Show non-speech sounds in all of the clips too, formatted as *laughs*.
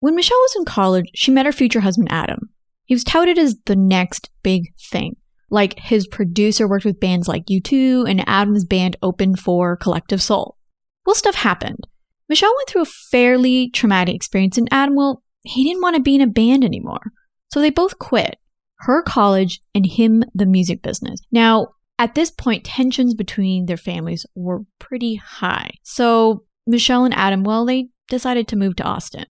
When Michelle was in college, she met her future husband, Adam. He was touted as the next big thing. Like his producer worked with bands like U2, and Adam's band opened for Collective Soul. Well, stuff happened. Michelle went through a fairly traumatic experience, and Adam, well, he didn't want to be in a band anymore. So they both quit her college and him the music business. Now, at this point, tensions between their families were pretty high. So Michelle and Adam, well, they decided to move to Austin.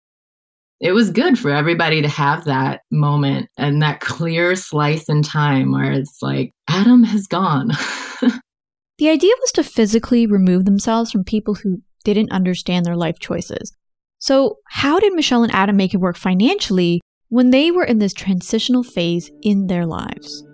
It was good for everybody to have that moment and that clear slice in time where it's like, Adam has gone. *laughs* the idea was to physically remove themselves from people who didn't understand their life choices. So, how did Michelle and Adam make it work financially when they were in this transitional phase in their lives?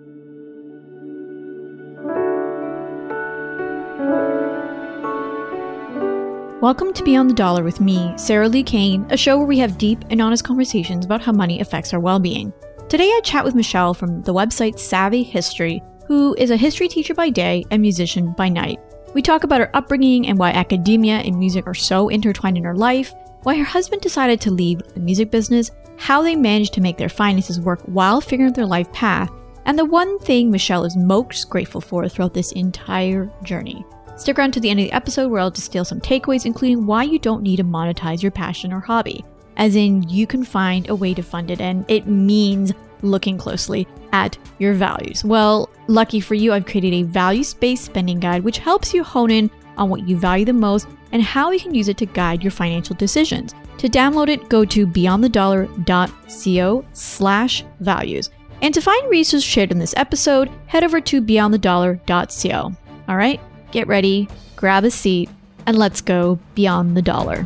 Welcome to Beyond the Dollar with me, Sarah Li Cain, a show where we have deep and honest conversations about how money affects our well being. Today I chat with Michelle from the website Savvy History, who is a history teacher by day and musician by night. We talk about her upbringing and why academia and music are so intertwined in her life, why her husband decided to leave the music business, how they managed to make their finances work while figuring out their life path, and the one thing Michelle is most grateful for throughout this entire journey. Stick around to the end of the episode where I'll distill some takeaways, including why you don't need to monetize your passion or hobby. As in, you can find a way to fund it, and it means looking closely at your values. Well, lucky for you, I've created a values based spending guide which helps you hone in on what you value the most and how you can use it to guide your financial decisions. To download it, go to beyondthedollar.co slash values. And to find resources shared in this episode, head over to beyondthedollar.co. All right, get ready, grab a seat, and let's go beyond the dollar.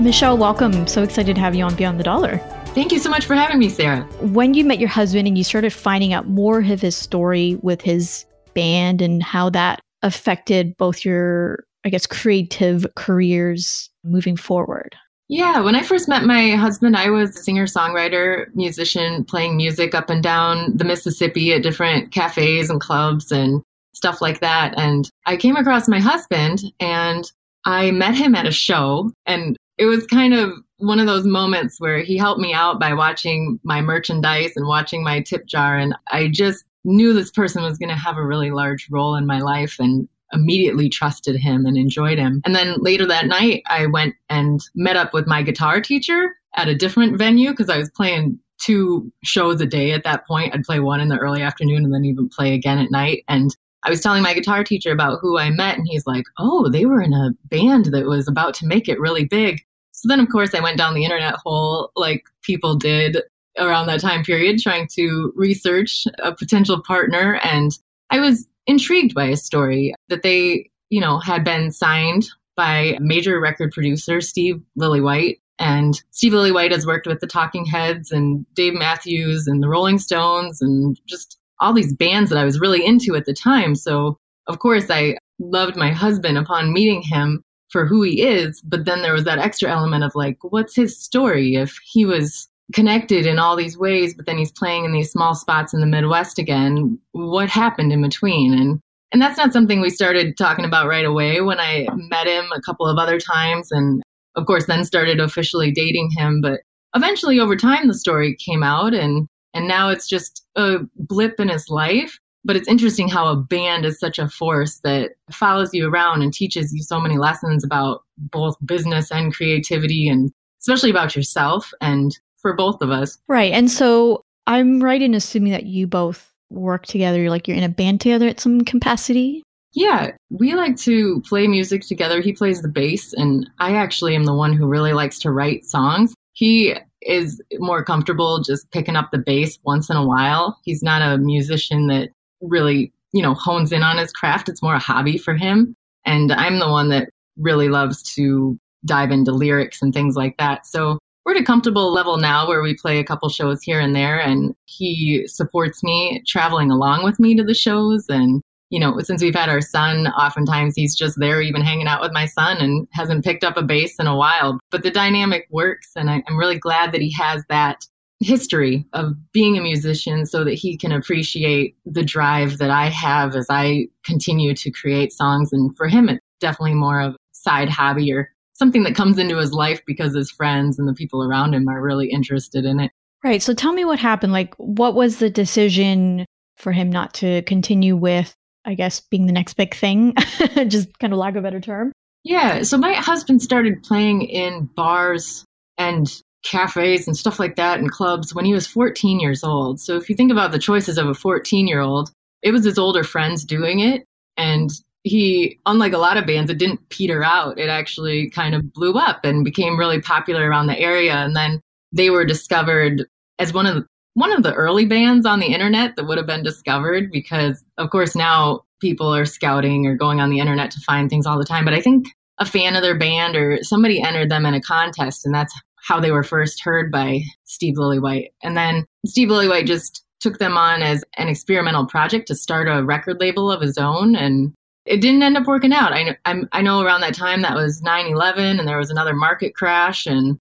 Michelle, welcome. So excited to have you on Beyond the Dollar. Thank you so much for having me, Sarah. When you met your husband and you started finding out more of his story with his band and how that affected both your, I guess, creative careers moving forward. Yeah, when I first met my husband, I was a singer songwriter, musician, playing music up and down the Mississippi at different cafes and clubs and stuff like that. And I came across my husband and I met him at a show. And it was kind of one of those moments where he helped me out by watching my merchandise and watching my tip jar. And I just knew this person was going to have a really large role in my life. And immediately trusted him and enjoyed him. And then later that night, I went and met up with my guitar teacher at a different venue because I was playing two shows a day at that point. I'd play one in the early afternoon and then even play again at night. And I was telling my guitar teacher about who I met, and he's like, Oh, they were in a band that was about to make it really big. So then, of course, I went down the internet hole like people did around that time period, trying to research a potential partner. And I was intrigued by a story that they, you know, had been signed by major record producer Steve Lillywhite. And Steve Lillywhite has worked with the Talking Heads and Dave Matthews and the Rolling Stones and just all these bands that I was really into at the time. So, of course, I loved my husband upon meeting him for who he is. But then there was that extra element of like, what's his story? If he was connected in all these ways, but then he's playing in these small spots in the Midwest again. What happened in between? And and that's not something we started talking about right away when I met him a couple of other times and of course then started officially dating him, but eventually over time the story came out and and now it's just a blip in his life. But it's interesting how a band is such a force that follows you around and teaches you so many lessons about both business and creativity and especially about yourself and for both of us. Right. And so I'm right in assuming that you both work together, You're like you're in a band together at some capacity. Yeah, we like to play music together. He plays the bass, and I actually am the one who really likes to write songs. He is more comfortable just picking up the bass once in a while. He's not a musician that really, you know, hones in on his craft. It's more a hobby for him. And I'm the one that really loves to dive into lyrics and things like that. So we're at a comfortable level now where we play a couple shows here and there and he supports me traveling along with me to the shows and you know since we've had our son oftentimes he's just there even hanging out with my son and hasn't picked up a bass in a while but the dynamic works and I, am really glad that he has that history of being a musician so that he can appreciate the drive that I have as I continue to create songs. And for him, it's definitely more of a side hobby or something that comes into his life because his friends and the people around him are really interested in it. Right. So tell me what happened. Like, what was the decision for him not to continue with, I guess, being the next big thing? *laughs* Just kind of lack of a better term. Yeah. So my husband started playing in bars and cafes and stuff like that and clubs when he was 14 years old. So if you think about the choices of a 14 year old, it was his older friends doing it. And he, unlike a lot of bands, it didn't peter out. It actually kind of blew up and became really popular around the area. And then they were discovered as one of the one of the early bands on the internet that would have been discovered because of course now people are scouting or going on the internet to find things all the time but i think a fan of their band or somebody entered them in a contest and that's how they were first heard by steve lillywhite and then steve lillywhite just took them on as an experimental project to start a record label of his own and it didn't end up working out i, I, I know around that time that was 9-11 and there was another market crash and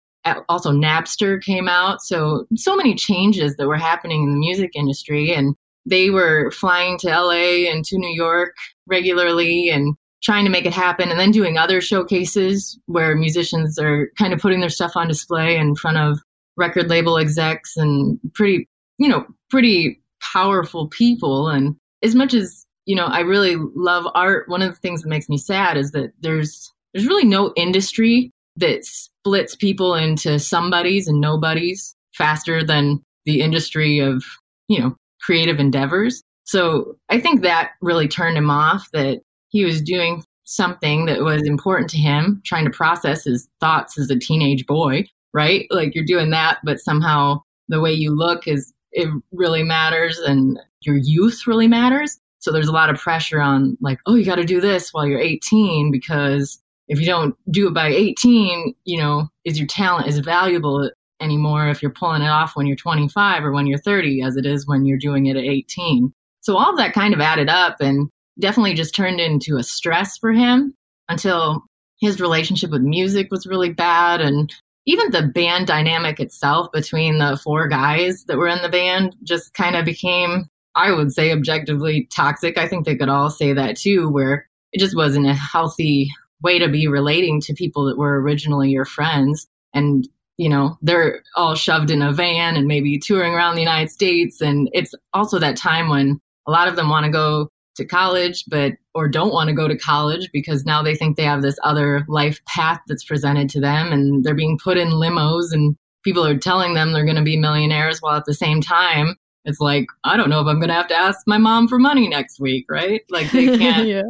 also Napster came out. So, so many changes that were happening in the music industry. And they were flying to LA and to New York regularly and trying to make it happen and then doing other showcases where musicians are kind of putting their stuff on display in front of record label execs and pretty, you know, pretty powerful people. And as much as, you know, I really love art, one of the things that makes me sad is that there's there's really no industry that splits people into somebodies and nobodies faster than the industry of, you know, creative endeavors. So I think that really turned him off that he was doing something that was important to him, trying to process his thoughts as a teenage boy, right? Like you're doing that, but somehow the way you look is it really matters and your youth really matters. So there's a lot of pressure on like, oh, you got to do this while you're 18 because if you don't do it by 18, you know, is your talent as valuable anymore if you're pulling it off when you're 25 or when you're 30 as it is when you're doing it at 18. So all of that kind of added up and definitely just turned into a stress for him until his relationship with music was really bad and even the band dynamic itself between the four guys that were in the band just kind of became I would say objectively toxic. I think they could all say that too where it just wasn't a healthy way to be relating to people that were originally your friends. And you know they're all shoved in a van and maybe touring around the united states. And it's also that time when a lot of them want to go to college but or don't want to go to college because now they think they have this other life path that's presented to them and they're being put in limos and people are telling them they're going to be millionaires while at the same time it's like i don't know if i'm going to have to ask my mom for money next week right? Like they *laughs* can't yeah.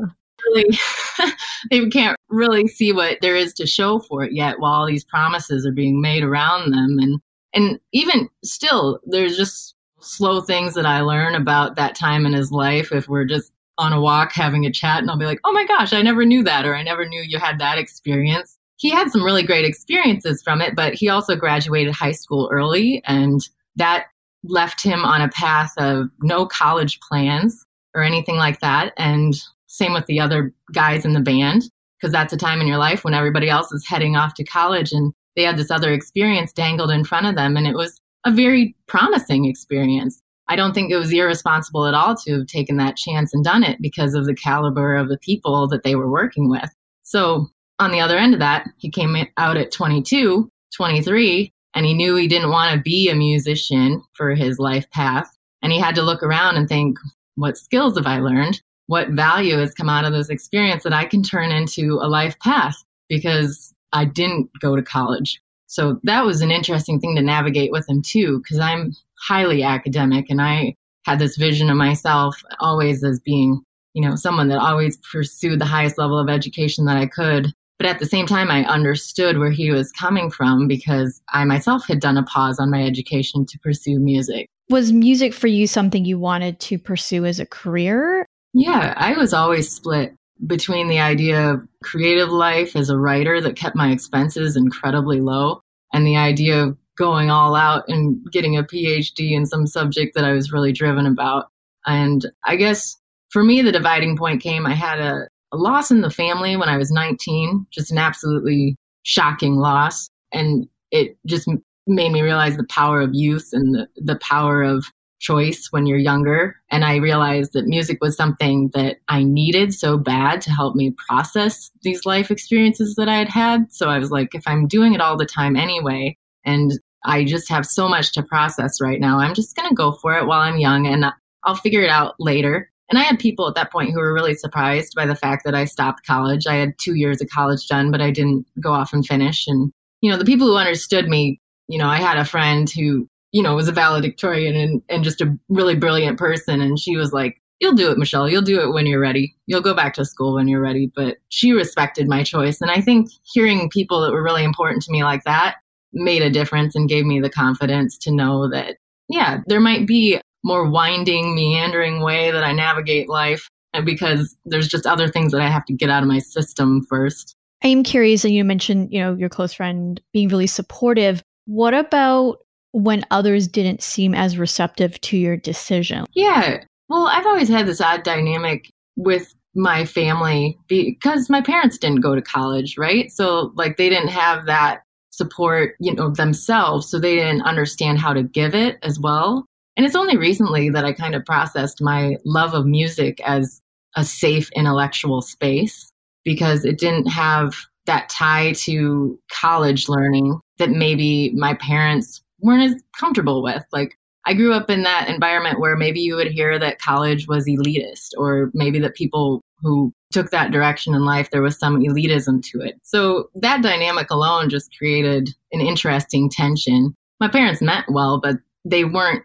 really *laughs* they can't really see what there is to show for it yet while all these promises are being made around them. And and even still there's just slow things that I learn about that time in his life if we're just on a walk having a chat and I'll be like, "Oh my gosh, I never knew that or I never knew you had that experience." He had some really great experiences from it, but he also graduated high school early and that left him on a path of no college plans or anything like that and same with the other guys in the band, because that's a time in your life when everybody else is heading off to college and they had this other experience dangled in front of them. And it was a very promising experience. I don't think it was irresponsible at all to have taken that chance and done it because of the caliber of the people that they were working with. So, on the other end of that, he came out at 22, 23, and he knew he didn't want to be a musician for his life path. And he had to look around and think, what skills have I learned? what value has come out of this experience that I can turn into a life path because I didn't go to college. So that was an interesting thing to navigate with him too, because I'm highly academic and I had this vision of myself always as being, you know, someone that always pursued the highest level of education that I could. But at the same time, I understood where he was coming from because I myself had done a pause on my education to pursue music. Was music for you something you wanted to pursue as a career? Yeah, I was always split between the idea of creative life as a writer that kept my expenses incredibly low and the idea of going all out and getting a PhD in some subject that I was really driven about. And I guess for me, the dividing point came I had a, a loss in the family when I was 19, just an absolutely shocking loss. And it just made me realize the power of youth and the, the power of choice when you're younger. And I realized that music was something that I needed so bad to help me process these life experiences that I had had. So I was like, if I'm doing it all the time anyway, and I just have so much to process right now, I'm just going to go for it while I'm young and I'll figure it out later. And I had people at that point who were really surprised by the fact that I stopped college. I had two years of college done, but I didn't go off and finish. And, you know, the people who understood me, you know, I had a friend who you know, was a valedictorian and, and just a really brilliant person. And she was like, You'll do it, Michelle. You'll do it when you're ready. You'll go back to school when you're ready. But she respected my choice. And I think hearing people that were really important to me like that made a difference and gave me the confidence to know that, yeah, there might be more winding, meandering way that I navigate life because there's just other things that I have to get out of my system first. I am curious, and you mentioned, you know, your close friend being really supportive. What about when others didn't seem as receptive to your decision? Yeah. Well, I've always had this odd dynamic with my family because my parents didn't go to college, right? So, like, they didn't have that support, you know, themselves. So they didn't understand how to give it as well. And it's only recently that I kind of processed my love of music as a safe intellectual space because it didn't have that tie to college learning that maybe my parents weren't as comfortable with. Like I grew up in that environment where maybe you would hear that college was elitist or maybe that people who took that direction in life there was some elitism to it. So that dynamic alone just created an interesting tension. My parents meant well, but they weren't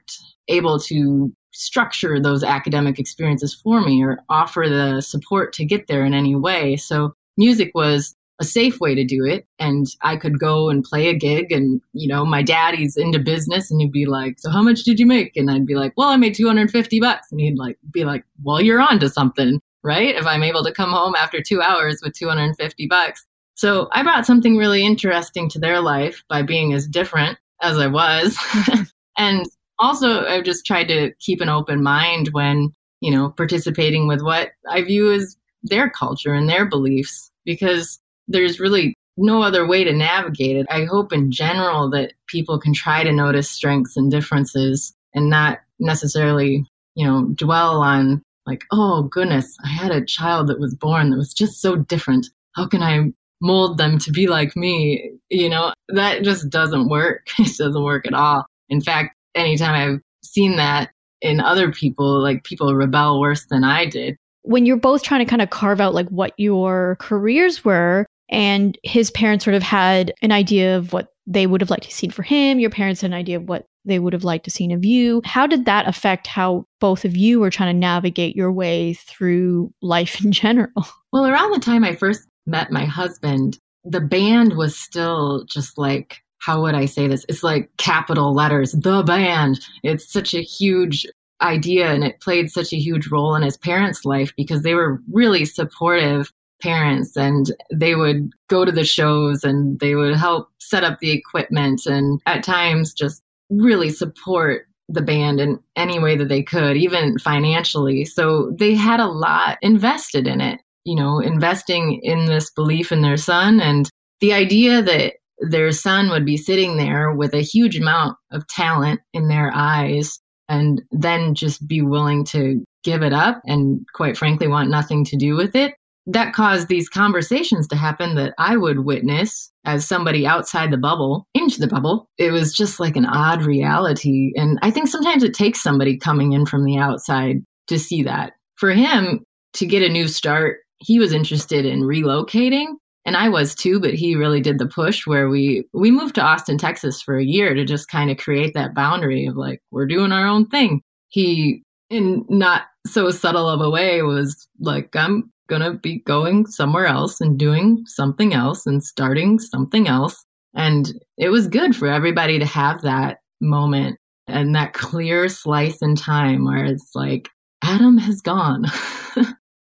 able to structure those academic experiences for me or offer the support to get there in any way. So music was a safe way to do it. And I could go and play a gig and, you know, my daddy's into business and he'd be like, so how much did you make? And I'd be like, well, I made 250 bucks. And he'd like, be like, well, you're on to something, right? If I'm able to come home after two hours with 250 bucks. So I brought something really interesting to their life by being as different as I was. *laughs* and also I've just tried to keep an open mind when, you know, participating with what I view as their culture and their beliefs because there's really no other way to navigate it. I hope in general that people can try to notice strengths and differences and not necessarily, you know, dwell on like, oh goodness, I had a child that was born that was just so different. How can I mold them to be like me? You know, that just doesn't work. *laughs* It doesn't work at all. In fact, anytime I've seen that in other people, like people rebel worse than I did. When you're both trying to kind of carve out like what your careers were, and his parents sort of had an idea of what they would have liked to see for him. Your parents had an idea of what they would have liked to see of you. How did that affect how both of you were trying to navigate your way through life *laughs* in general? Well, around the time I first met my husband, the band was still just like, how would I say this? It's like capital letters, the band. It's such a huge idea and it played such a huge role in his parents' life because they were really supportive parents and they would go to the shows and they would help set up the equipment and at times just really support the band in any way that they could, even financially. So they had a lot invested in it, you know, investing in this belief in their son and the idea that their son would be sitting there with a huge amount of talent in their eyes and then just be willing to give it up and quite frankly want nothing to do with it that caused these conversations to happen that I would witness as somebody outside the bubble into the bubble. It was just like an odd reality. And I think sometimes it takes somebody coming in from the outside to see that. For him to get a new start, he was interested in relocating and I was too, but he really did the push where we we moved to Austin, Texas for a year to just kind of create that boundary of like we're doing our own thing. He in not so subtle of a way was like I'm going to be going somewhere else and doing something else and starting something else. And it was good for everybody to have that moment and that clear slice in time where it's like, Adam has gone. *laughs*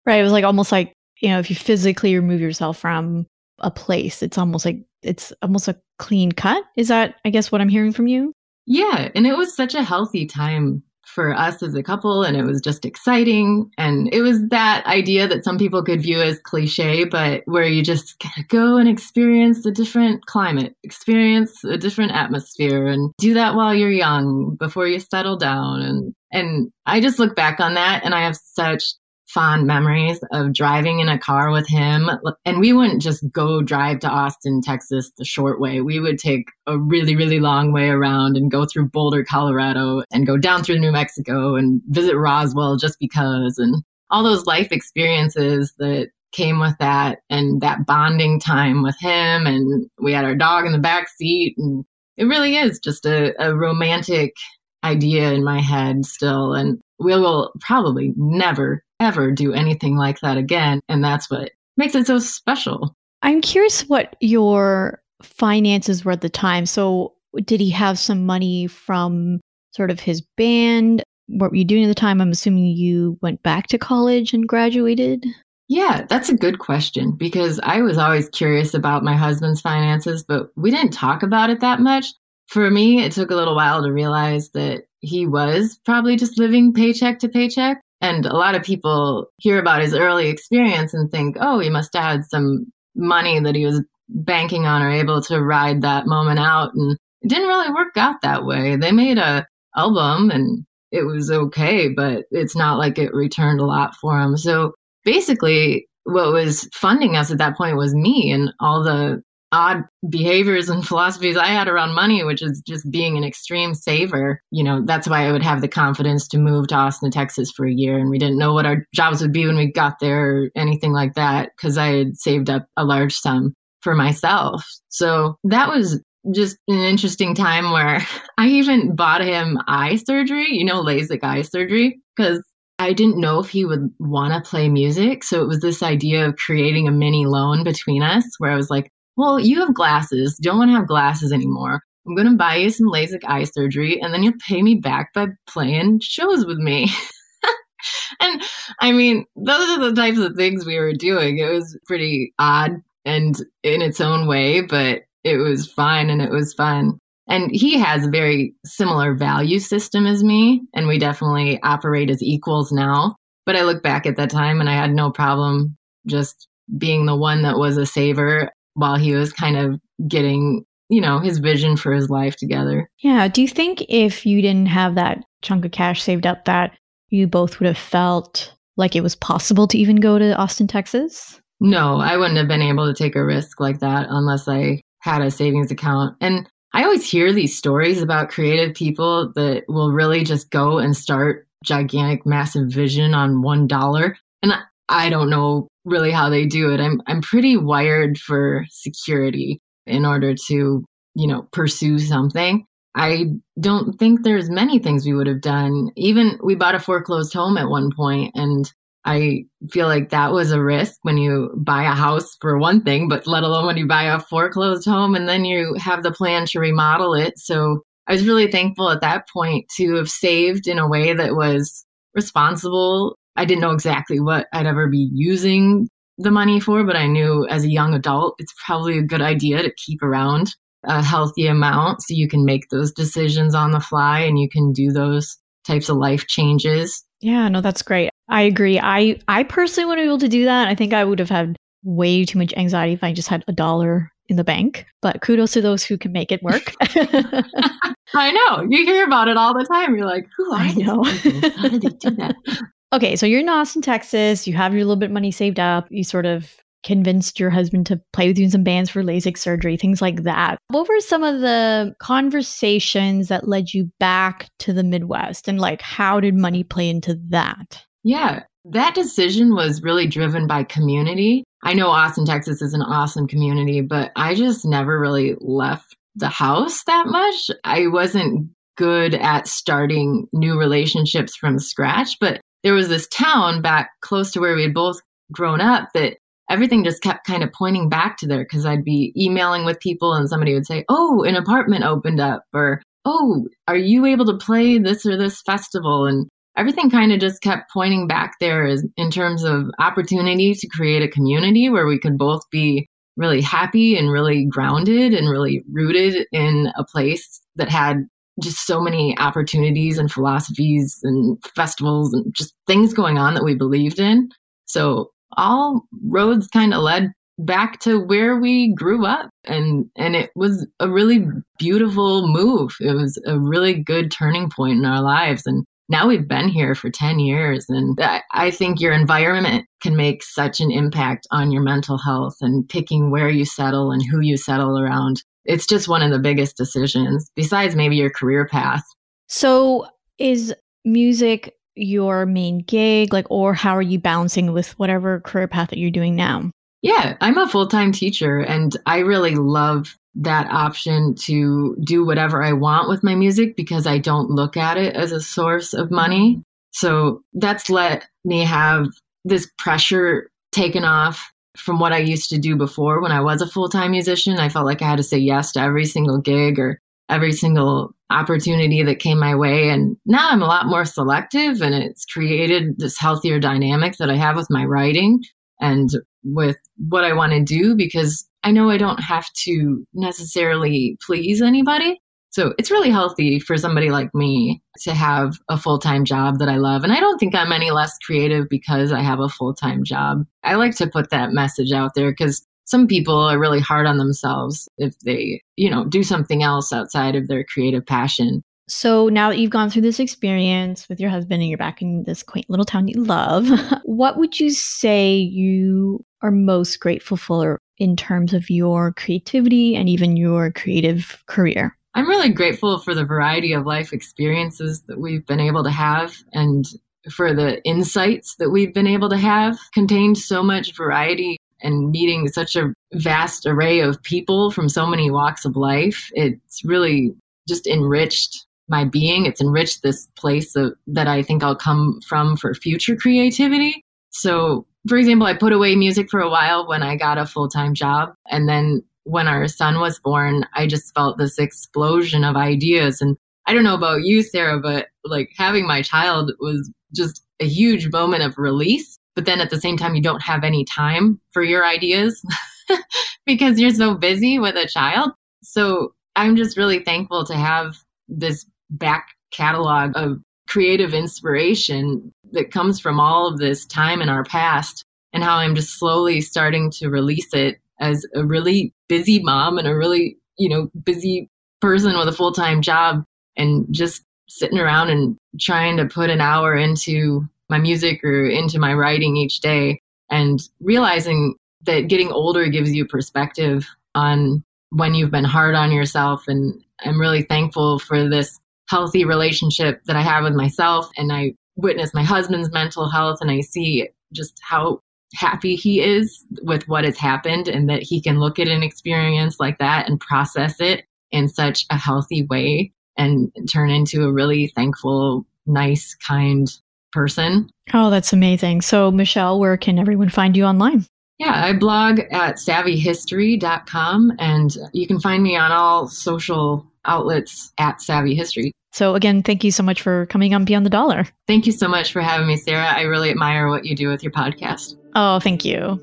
right. It was like almost like, you know, if you physically remove yourself from a place, it's almost like it's almost a clean cut. Is that, I guess, what I'm hearing from you? Yeah. And it was such a healthy time for us as a couple and it was just exciting. And it was that idea that some people could view as cliche, but where you just go and experience a different climate, experience a different atmosphere and do that while you're young before you settle down. And, and I just look back on that and I have such fond memories of driving in a car with him. And we wouldn't just go drive to Austin, Texas the short way. We would take a really, really long way around and go through Boulder, Colorado, and go down through New Mexico and visit Roswell just because. And all those life experiences that came with that and that bonding time with him. And we had our dog in the back seat. And it really is just a, a romantic idea in my head still. And we will probably never ever do anything like that again. And that's what makes it so special. I'm curious what your finances were at the time. So, did he have some money from sort of his band? What were you doing at the time? I'm assuming you went back to college and graduated. Yeah, that's a good question because I was always curious about my husband's finances, but we didn't talk about it that much. For me, it took a little while to realize that he was probably just living paycheck to paycheck. And a lot of people hear about his early experience and think, oh, he must have had some money that he was banking on or able to ride that moment out. And it didn't really work out that way. They made a album and it was okay, but it's not like it returned a lot for him. So basically, what was funding us at that point was me and all the odd behaviors and *laughs* philosophies I had around money, which is just being an extreme saver. You know, that's why I would have the confidence to move to Austin, Texas for a year. And we didn't know what our jobs would be when we got there or anything like that because I had saved up a large sum for myself. So that was just an interesting time where *laughs* I even bought him eye surgery, you know, LASIK eye surgery, because I didn't know if he would want to play music. So it was this idea of creating a mini loan between us where I was like, well, you have glasses. Don't want to have glasses anymore. I'm going to buy you some LASIK eye surgery and then you'll pay me back by playing shows with me. *laughs* and I mean, those are the types of things we were doing. It was pretty odd and in its own way, but it was fine and it was fun. And he has a very similar value system as me, and we definitely operate as equals now. But I look back at that time and I had no problem just being the one that was a saver while he was kind of getting, you know, his vision for his life together. Yeah. Do you think if you didn't have that chunk of cash saved up, that you both would have felt like it was possible to even go to Austin, Texas? No, I wouldn't have been able to take a risk like that unless I had a savings account. And I always hear these stories about creative people that will really just go and start gigantic, massive vision on one dollar. And I don't know really how they do it. I'm I'm pretty wired for security in order to, you know, pursue something. I don't think there's many things we would have done. Even we bought a foreclosed home at one point and I feel like that was a risk when you buy a house for one thing, but let alone when you buy a foreclosed home and then you have the plan to remodel it. So I was really thankful at that point to have saved in a way that was responsible I didn't know exactly what I'd ever be using the money for, but I knew as a young adult, it's probably a good idea to keep around a healthy amount so you can make those decisions on the fly and you can do those types of life changes. Yeah, no, that's great. I agree. I I personally wouldn't be able to do that. I think I would have had way too much anxiety if I just had a dollar in the bank. But kudos to those who can make it work. *laughs* *laughs* I know. You hear about it all the time. You're like, who I know. How did they do that? *laughs* Okay, so you're in Austin, Texas. You have your little bit of money saved up. You sort of convinced your husband to play with you in some bands for LASIK surgery, things like that. What were some of the conversations that led you back to the Midwest? And like, how did money play into that? Yeah, that decision was really driven by community. I know Austin, Texas is an awesome community, but I just never really left the house that much. I wasn't good at starting new relationships from scratch, but there was this town back close to where we had both grown up that everything just kept kind of pointing back to there because I'd be emailing with people and somebody would say, Oh, an apartment opened up, or Oh, are you able to play this or this festival? And everything kind of just kept pointing back there as, in terms of opportunity to create a community where we could both be really happy and really grounded and really rooted in a place that had just so many opportunities and philosophies and festivals and just things going on that we believed in. So all roads kind of led back to where we grew up and and it was a really beautiful move it was a really good turning point in our lives and now we've been here for 10 years and i think your environment can make such an impact on your mental health and picking where you settle and who you settle around it's just one of the biggest decisions besides maybe your career path. So is music your main gig like or how are you balancing with whatever career path that you're doing now? Yeah, I'm a full time teacher and I really love that option to do whatever I want with my music because I don't look at it as a source of money. Mm-hmm. So that's let me have this pressure taken off from what I used to do before when I was a full time musician. I felt like I had to say yes to every single gig or every single opportunity that came my way. And now I'm a lot more selective and it's created this healthier dynamic that I have with my writing and with what I want to do because I know I don't have to necessarily please anybody. So it's really healthy for somebody like me to have a full time job that I love. And I don't think I'm any less creative because I have a full time job. I like to put that message out there because some people are really hard on themselves if they, you know, do something else outside of their creative passion. So now that you've gone through this experience with your husband and you're back in this quaint little town you love, *laughs* what would you say you are most grateful for in terms of your creativity and even your creative career? I'm really grateful for the variety of life experiences that we've been able to have and for the insights that we've been able to have contained so much variety and meeting such a vast array of people from so many walks of life. It's really just enriched my being. It's enriched this place of, that I think I'll come from for future creativity. So, for example, I put away music for a while when I got a full time job. And then when our son was born, I just felt this explosion of ideas. And I don't know about you, Sarah, but like having my child was just a huge moment of release. But then at the same time, you don't have any time for your ideas *laughs* because you're so busy with a child. So I'm just really thankful to have this back catalog of creative inspiration that comes from all of this time in our past and how I'm just slowly starting to release it as a really busy mom and a really, you know, busy person with a full time job and just sitting around and trying to put an hour into my music or into my writing each day and realizing that getting older gives you perspective on when you've been hard on yourself. And I'm really thankful for this healthy relationship that I have with myself. And I witness my husband's mental health and I see just how happy he is with what has happened and that he can look at an experience like that and process it in such a healthy way and turn into a really thankful, nice, kind person. Oh, that's amazing. So, Michelle, where can everyone find you online? Yeah, I blog at savvyhistory.com and you can find me on all social outlets at Savvy History. So, again, thank you so much for coming on Beyond the Dollar. Thank you so much for having me, Sarah. I really admire what you do with your podcast. Oh, thank you.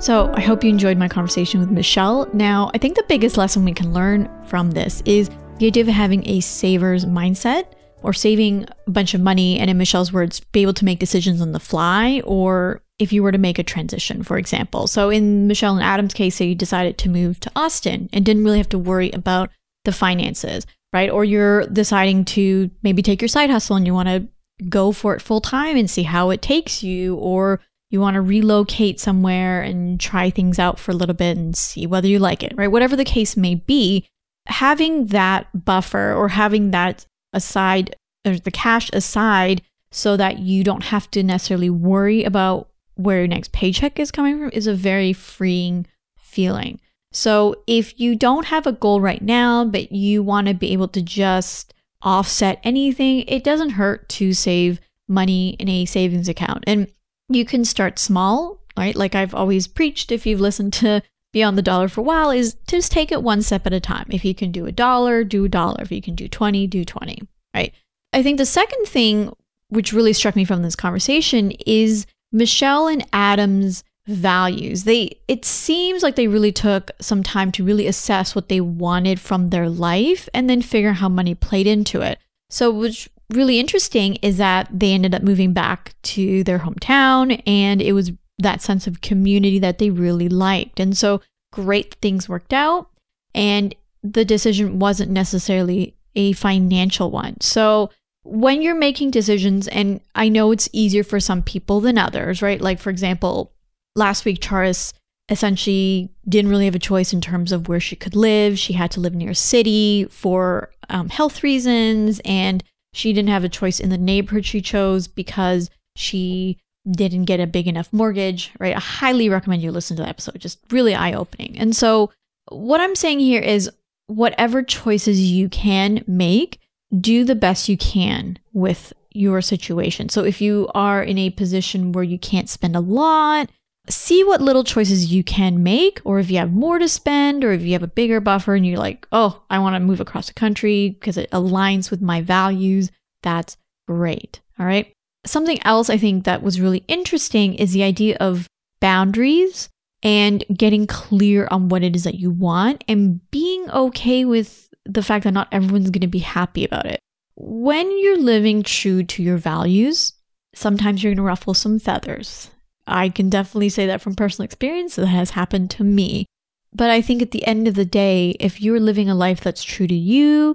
So, I hope you enjoyed my conversation with Michelle. Now, I think the biggest lesson we can learn from this is the idea of having a saver's mindset or saving a bunch of money and in Michelle's words be able to make decisions on the fly or if you were to make a transition for example. So in Michelle and Adam's case you decided to move to Austin and didn't really have to worry about the finances, right? Or you're deciding to maybe take your side hustle and you want to go for it full time and see how it takes you or you want to relocate somewhere and try things out for a little bit and see whether you like it, right? Whatever the case may be, having that buffer or having that aside or the cash aside so that you don't have to necessarily worry about where your next paycheck is coming from is a very freeing feeling. So if you don't have a goal right now, but you want to be able to just offset anything, it doesn't hurt to save money in a savings account. And you can start small, right? Like I've always preached if you've listened to Beyond the Dollar for a while, is just take it one step at a time. If you can do a dollar, do a dollar. If you can do 20, do 20, right? I think the second thing, which really struck me from this conversation, is Michelle and Adam's values. They it seems like they really took some time to really assess what they wanted from their life and then figure how money played into it. So what's really interesting is that they ended up moving back to their hometown and it was that sense of community that they really liked. And so great things worked out and the decision wasn't necessarily a financial one. So when you're making decisions, and I know it's easier for some people than others, right? Like, for example, last week, Charis essentially didn't really have a choice in terms of where she could live. She had to live near a city for um, health reasons, and she didn't have a choice in the neighborhood she chose because she didn't get a big enough mortgage, right? I highly recommend you listen to that episode, just really eye opening. And so, what I'm saying here is whatever choices you can make, do the best you can with your situation. So if you are in a position where you can't spend a lot, see what little choices you can make, or if you have more to spend, or if you have a bigger buffer and you're like, oh, I want to move across the country because it aligns with my values, that's great. All right. Something else I think that was really interesting is the idea of boundaries and getting clear on what it is that you want and being okay with the fact that not everyone's going to be happy about it. When you're living true to your values, sometimes you're going to ruffle some feathers. I can definitely say that from personal experience. That has happened to me. But I think at the end of the day, if you're living a life that's true to you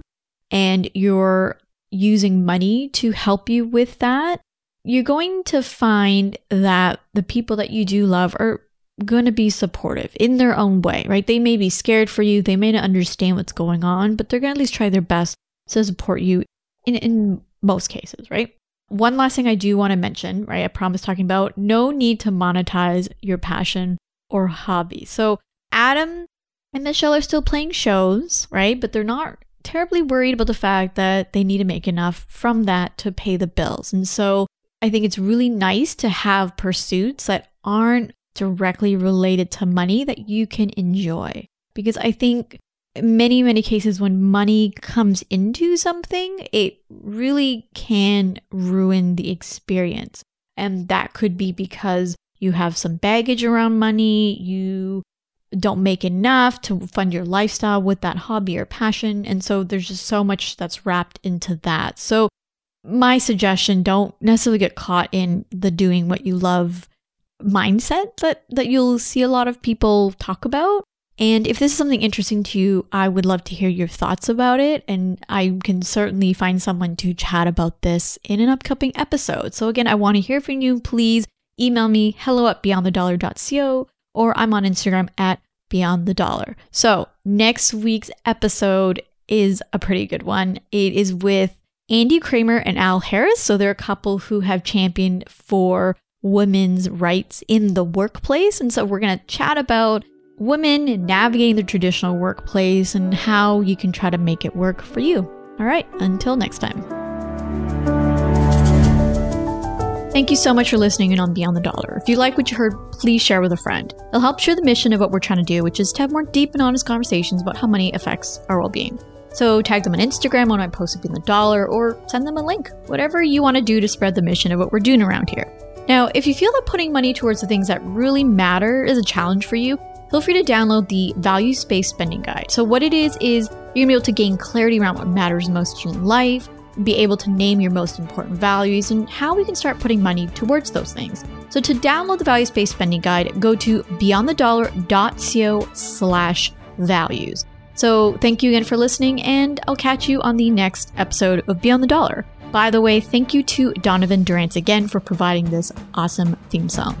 and you're using money to help you with that, you're going to find that the people that you do love are going to be supportive in their own way, right? They may be scared for you, they may not understand what's going on, but they're going to at least try their best to support you in, in most cases, right? One last thing I do want to mention, right? I promise talking about no need to monetize your passion or hobby. So, Adam and Michelle are still playing shows, right? But they're not terribly worried about the fact that they need to make enough from that to pay the bills. And so, I think it's really nice to have pursuits that aren't directly related to money that you can enjoy. Because I think many, many cases when money comes into something, it really can ruin the experience. And that could be because you have some baggage around money, you don't make enough to fund your lifestyle with that hobby or passion. And so there's just so much that's wrapped into that. So, my suggestion don't necessarily get caught in the doing what you love mindset that that you'll see a lot of people talk about. And if this is something interesting to you, I would love to hear your thoughts about it. And I can certainly find someone to chat about this in an upcoming episode. So, again, I want to hear from you. Please email me hello at beyondthedollar.co or I'm on Instagram at beyond the dollar. So, next week's episode is a pretty good one. It is with Andie Kramer and Al Harris. So, they're a couple who have championed for women's rights in the workplace. And so we're going to chat about women navigating the traditional workplace and how you can try to make it work for you. All right, until next time. Thank you so much for listening in on Beyond the Dollar. If you like what you heard, please share with a friend. It'll help share the mission of what we're trying to do, which is to have more deep and honest conversations about how money affects our well being. So tag them on Instagram when I post Beyond the Dollar or send them a link, whatever you want to do to spread the mission of what we're doing around here. Now, if you feel that putting money towards the things that really matter is a challenge for you, feel free to download the Values Based Spending Guide. So, what it is, is you're gonna be able to gain clarity around what matters most in life, be able to name your most important values, and how we can start putting money towards those things. So, to download the Values Based Spending Guide, go to beyondthedollar.co slash values. So, thank you again for listening, and I'll catch you on the next episode of Beyond the Dollar. By the way, thank you to Donovan Durance again for providing this awesome theme song.